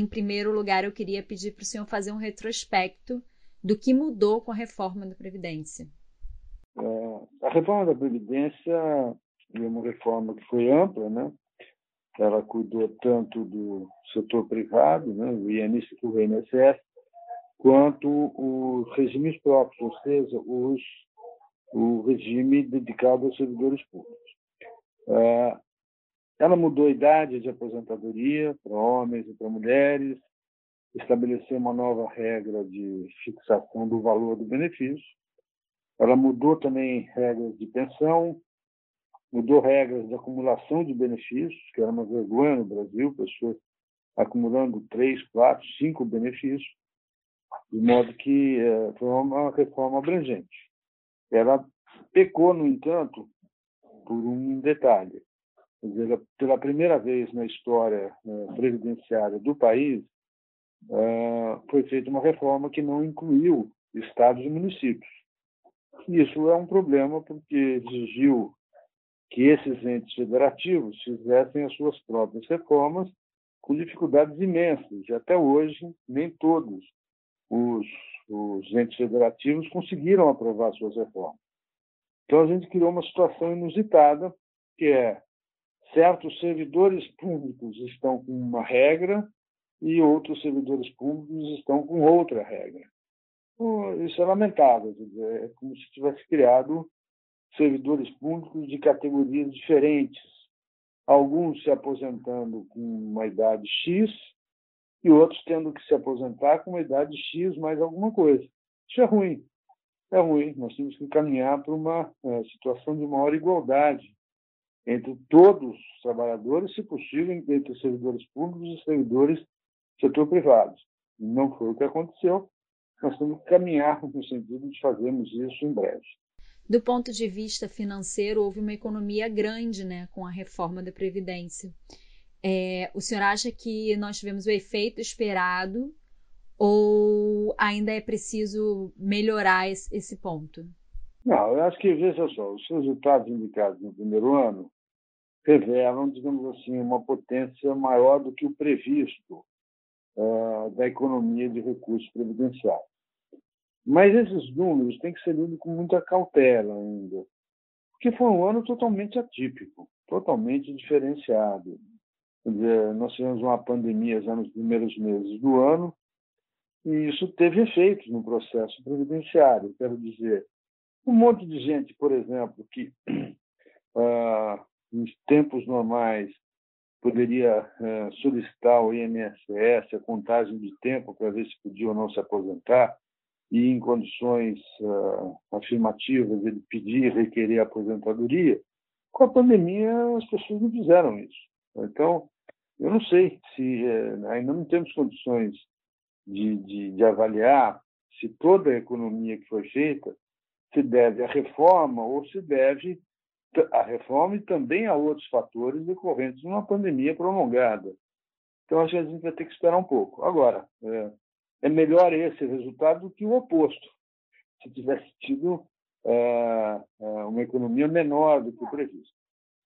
em primeiro lugar, eu queria pedir para o senhor fazer um retrospecto do que mudou com a reforma da Previdência. É, a reforma da Previdência é uma reforma que foi ampla, né? Ela cuidou tanto do setor privado, né, o INSS, o INSS, quanto os regimes próprios, ou seja, os, o regime dedicado aos servidores públicos. É, ela mudou a idade de aposentadoria para homens e para mulheres, estabeleceu uma nova regra de fixação do valor do benefício. Ela mudou também regras de pensão, mudou regras de acumulação de benefícios, que era uma vergonha no Brasil, pessoas acumulando três, quatro, cinco benefícios, de modo que é, foi uma reforma abrangente. Ela pecou, no entanto, por um detalhe. Dizer, pela primeira vez na história é, previdenciária do país, é, foi feita uma reforma que não incluiu estados e municípios. Isso é um problema porque exigiu que esses entes federativos fizessem as suas próprias reformas com dificuldades imensas. E até hoje, nem todos os, os entes federativos conseguiram aprovar suas reformas. Então, a gente criou uma situação inusitada, que é certos servidores públicos estão com uma regra e outros servidores públicos estão com outra regra. Isso é lamentável, é como se tivesse criado servidores públicos de categorias diferentes, alguns se aposentando com uma idade X e outros tendo que se aposentar com uma idade X mais alguma coisa. Isso é ruim. É ruim. Nós temos que caminhar para uma é, situação de maior igualdade entre todos os trabalhadores, se possível, entre servidores públicos e servidores do setor privado. Não foi o que aconteceu. Nós temos que caminhar no sentido de fazermos isso em breve do ponto de vista financeiro, houve uma economia grande né, com a reforma da Previdência. É, o senhor acha que nós tivemos o efeito esperado ou ainda é preciso melhorar esse, esse ponto? Não, eu acho que, veja só, os resultados indicados no primeiro ano revelam, digamos assim, uma potência maior do que o previsto uh, da economia de recursos previdenciários. Mas esses números têm que ser lidos com muita cautela ainda, porque foi um ano totalmente atípico, totalmente diferenciado. Dizer, nós tivemos uma pandemia já nos primeiros meses do ano, e isso teve efeitos no processo previdenciário. Quero dizer, um monte de gente, por exemplo, que ah, em tempos normais poderia ah, solicitar o INSS, a contagem de tempo para ver se podia ou não se aposentar, e em condições uh, afirmativas ele pedir e requerer aposentadoria, com a pandemia as pessoas não fizeram isso. Então, eu não sei se uh, ainda não temos condições de, de, de, avaliar se toda a economia que foi feita se deve à reforma ou se deve à reforma e também a outros fatores decorrentes de uma pandemia prolongada. Então, acho que a gente vai ter que esperar um pouco. Agora, é, é melhor esse resultado do que o oposto. Se tivesse tido é, é, uma economia menor do que o previsto.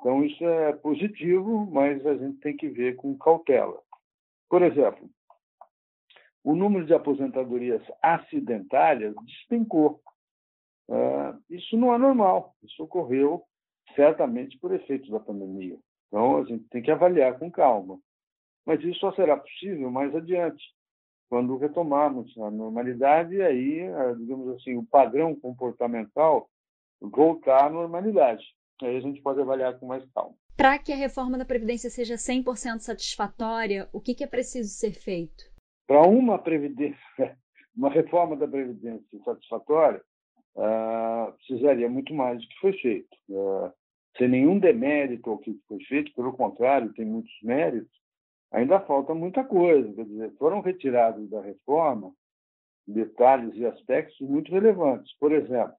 Então, isso é positivo, mas a gente tem que ver com cautela. Por exemplo, o número de aposentadorias acidentárias despencou. É, isso não é normal. Isso ocorreu certamente por efeitos da pandemia. Então, a gente tem que avaliar com calma. Mas isso só será possível mais adiante quando retomarmos a normalidade, aí, digamos assim, o padrão comportamental voltar à normalidade. Aí a gente pode avaliar com mais calma. Para que a reforma da Previdência seja 100% satisfatória, o que, que é preciso ser feito? Para uma previdência, uma reforma da Previdência satisfatória, uh, precisaria muito mais do que foi feito. Uh, sem nenhum demérito ao que foi feito, pelo contrário, tem muitos méritos, ainda falta muita coisa. Quer dizer, foram retirados da reforma detalhes e aspectos muito relevantes. Por exemplo,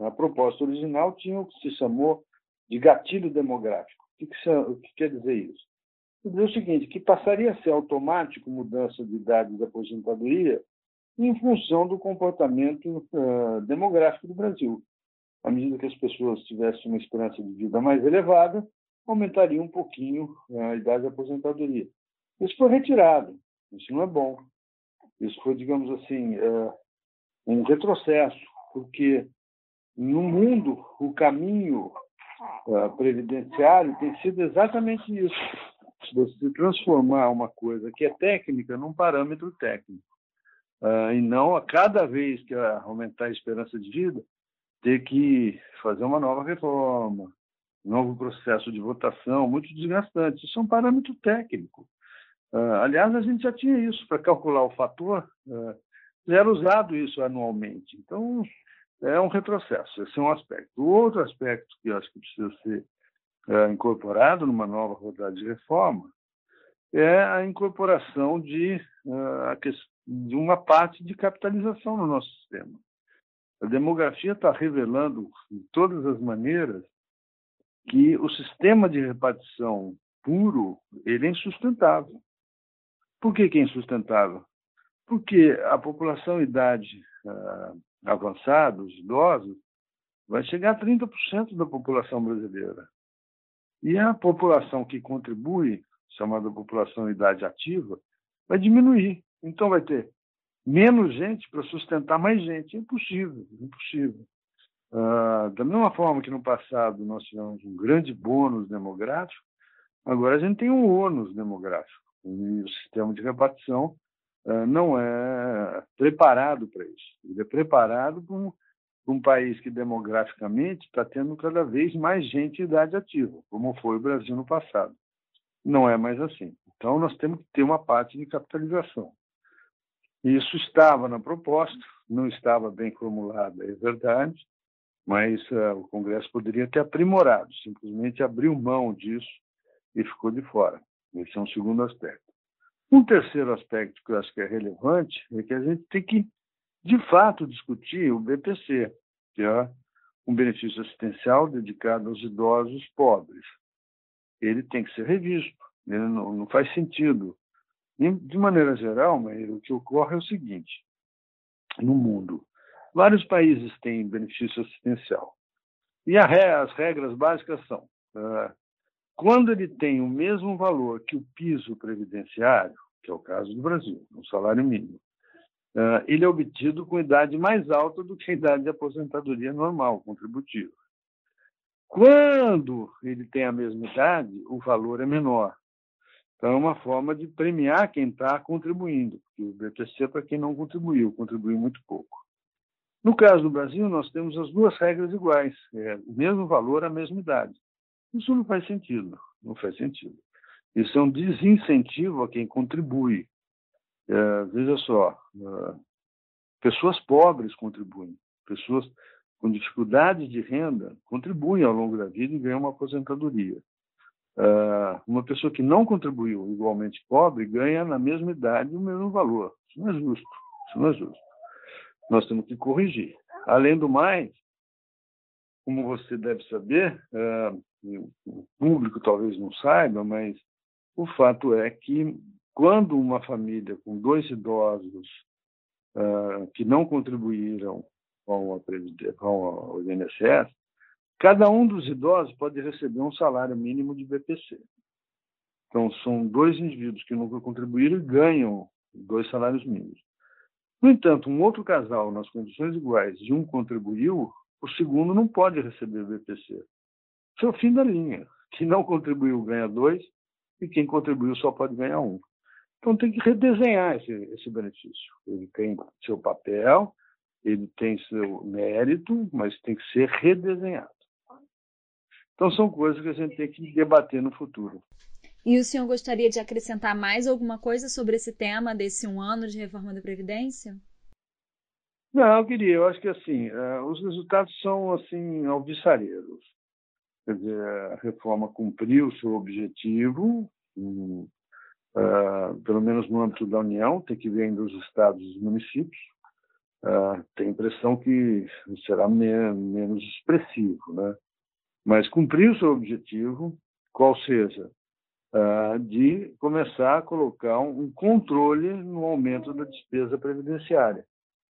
a proposta original tinha o que se chamou de gatilho demográfico. O que, quer dizer isso? Quer dizer o seguinte, que passaria a ser automático mudança de idade da aposentadoria em função do comportamento uh, demográfico do Brasil. À medida que as pessoas tivessem uma esperança de vida mais elevada, aumentaria um pouquinho a idade de aposentadoria. Isso foi retirado. Isso não é bom. Isso foi, digamos assim, é, um retrocesso, porque no mundo o caminho é, previdenciário tem sido exatamente isso: você transformar uma coisa que é técnica num parâmetro técnico. Uh, e não a cada vez que aumentar a esperança de vida, ter que fazer uma nova reforma, novo processo de votação, muito desgastante. Isso é um parâmetro técnico. Uh, aliás, a gente já tinha isso para calcular o fator, uh, era usado isso anualmente. Então, é um retrocesso, esse é um aspecto. O outro aspecto que eu acho que precisa ser uh, incorporado numa nova rodada de reforma é a incorporação de, de uma parte de capitalização no nosso sistema. A demografia está revelando, de todas as maneiras, que o sistema de repartição puro ele é insustentável. Por que, que é insustentável? Porque a população idade ah, avançada, os idosos, vai chegar a 30% da população brasileira. E a população que contribui, chamada população idade ativa, vai diminuir. Então vai ter menos gente para sustentar mais gente. Impossível, impossível. Uh, da mesma forma que no passado nós tivemos um grande bônus demográfico, agora a gente tem um ônus demográfico. E o sistema de repartição uh, não é preparado para isso. Ele é preparado para um, um país que demograficamente está tendo cada vez mais gente em idade ativa, como foi o Brasil no passado. Não é mais assim. Então, nós temos que ter uma parte de capitalização. Isso estava na proposta, não estava bem formulada, é verdade, mas uh, o Congresso poderia ter aprimorado, simplesmente abriu mão disso e ficou de fora. Esse é um segundo aspecto. Um terceiro aspecto que eu acho que é relevante é que a gente tem que, de fato, discutir o BPC, que é um benefício assistencial dedicado aos idosos pobres. Ele tem que ser revisto, ele não, não faz sentido. De maneira geral, o que ocorre é o seguinte: no mundo, Vários países têm benefício assistencial. E as regras básicas são: uh, quando ele tem o mesmo valor que o piso previdenciário, que é o caso do Brasil, um salário mínimo, uh, ele é obtido com idade mais alta do que a idade de aposentadoria normal, contributiva. Quando ele tem a mesma idade, o valor é menor. Então, é uma forma de premiar quem está contribuindo, porque o BPC é para quem não contribuiu, contribuiu muito pouco. No caso do Brasil, nós temos as duas regras iguais, é, o mesmo valor, a mesma idade. Isso não faz sentido, não faz sentido. Isso é um desincentivo a quem contribui. É, veja só, é, pessoas pobres contribuem, pessoas com dificuldade de renda contribuem ao longo da vida e ganham uma aposentadoria. É, uma pessoa que não contribuiu igualmente pobre ganha na mesma idade o mesmo valor. Isso não é justo. Isso não é justo nós temos que corrigir. Além do mais, como você deve saber, uh, o público talvez não saiba, mas o fato é que quando uma família com dois idosos uh, que não contribuíram com, a, com o INSS, cada um dos idosos pode receber um salário mínimo de BPC. Então, são dois indivíduos que nunca contribuíram e ganham dois salários mínimos. No entanto, um outro casal, nas condições iguais, e um contribuiu, o segundo não pode receber BPC. Isso é o fim da linha. Quem não contribuiu ganha dois e quem contribuiu só pode ganhar um. Então tem que redesenhar esse, esse benefício. Ele tem seu papel, ele tem seu mérito, mas tem que ser redesenhado. Então são coisas que a gente tem que debater no futuro. E o senhor gostaria de acrescentar mais alguma coisa sobre esse tema desse um ano de reforma da Previdência? Não, eu queria. Eu acho que assim, uh, os resultados são assim alvissareiros. Quer dizer, a reforma cumpriu o seu objetivo, um, uh, pelo menos no âmbito da União, tem que ver ainda os estados e os municípios. Uh, tem a impressão que será me menos expressivo, né? Mas cumpriu o seu objetivo, qual seja uh, de começar a colocar um, controle no aumento da despesa previdenciária.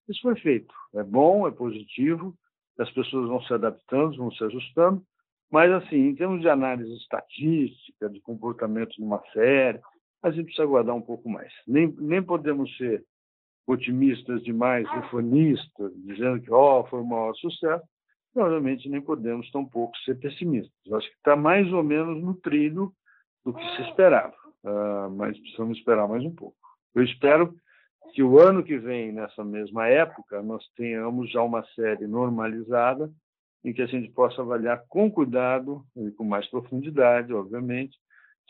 Isso foi feito. É bom, é positivo, as pessoas vão se adaptando, vão se ajustando, mas, assim, em termos de análise estatística, de comportamento numa série, a gente precisa aguardar um pouco mais. Nem, nem podemos ser otimistas demais, reformistas, dizendo que oh, foi um maior sucesso. Provavelmente nem podemos tampouco ser pessimistas. Acho que está mais ou menos no trilho do que se esperava, uh, mas precisamos esperar mais um pouco. Eu espero que o ano que vem, nessa mesma época, nós tenhamos já uma série normalizada em que a gente possa avaliar com cuidado e com mais profundidade, obviamente,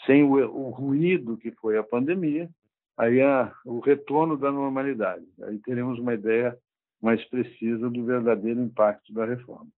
sem o, o ruído que foi a pandemia, aí a, o retorno da normalidade. Aí teremos uma ideia mas precisa do verdadeiro impacto da reforma.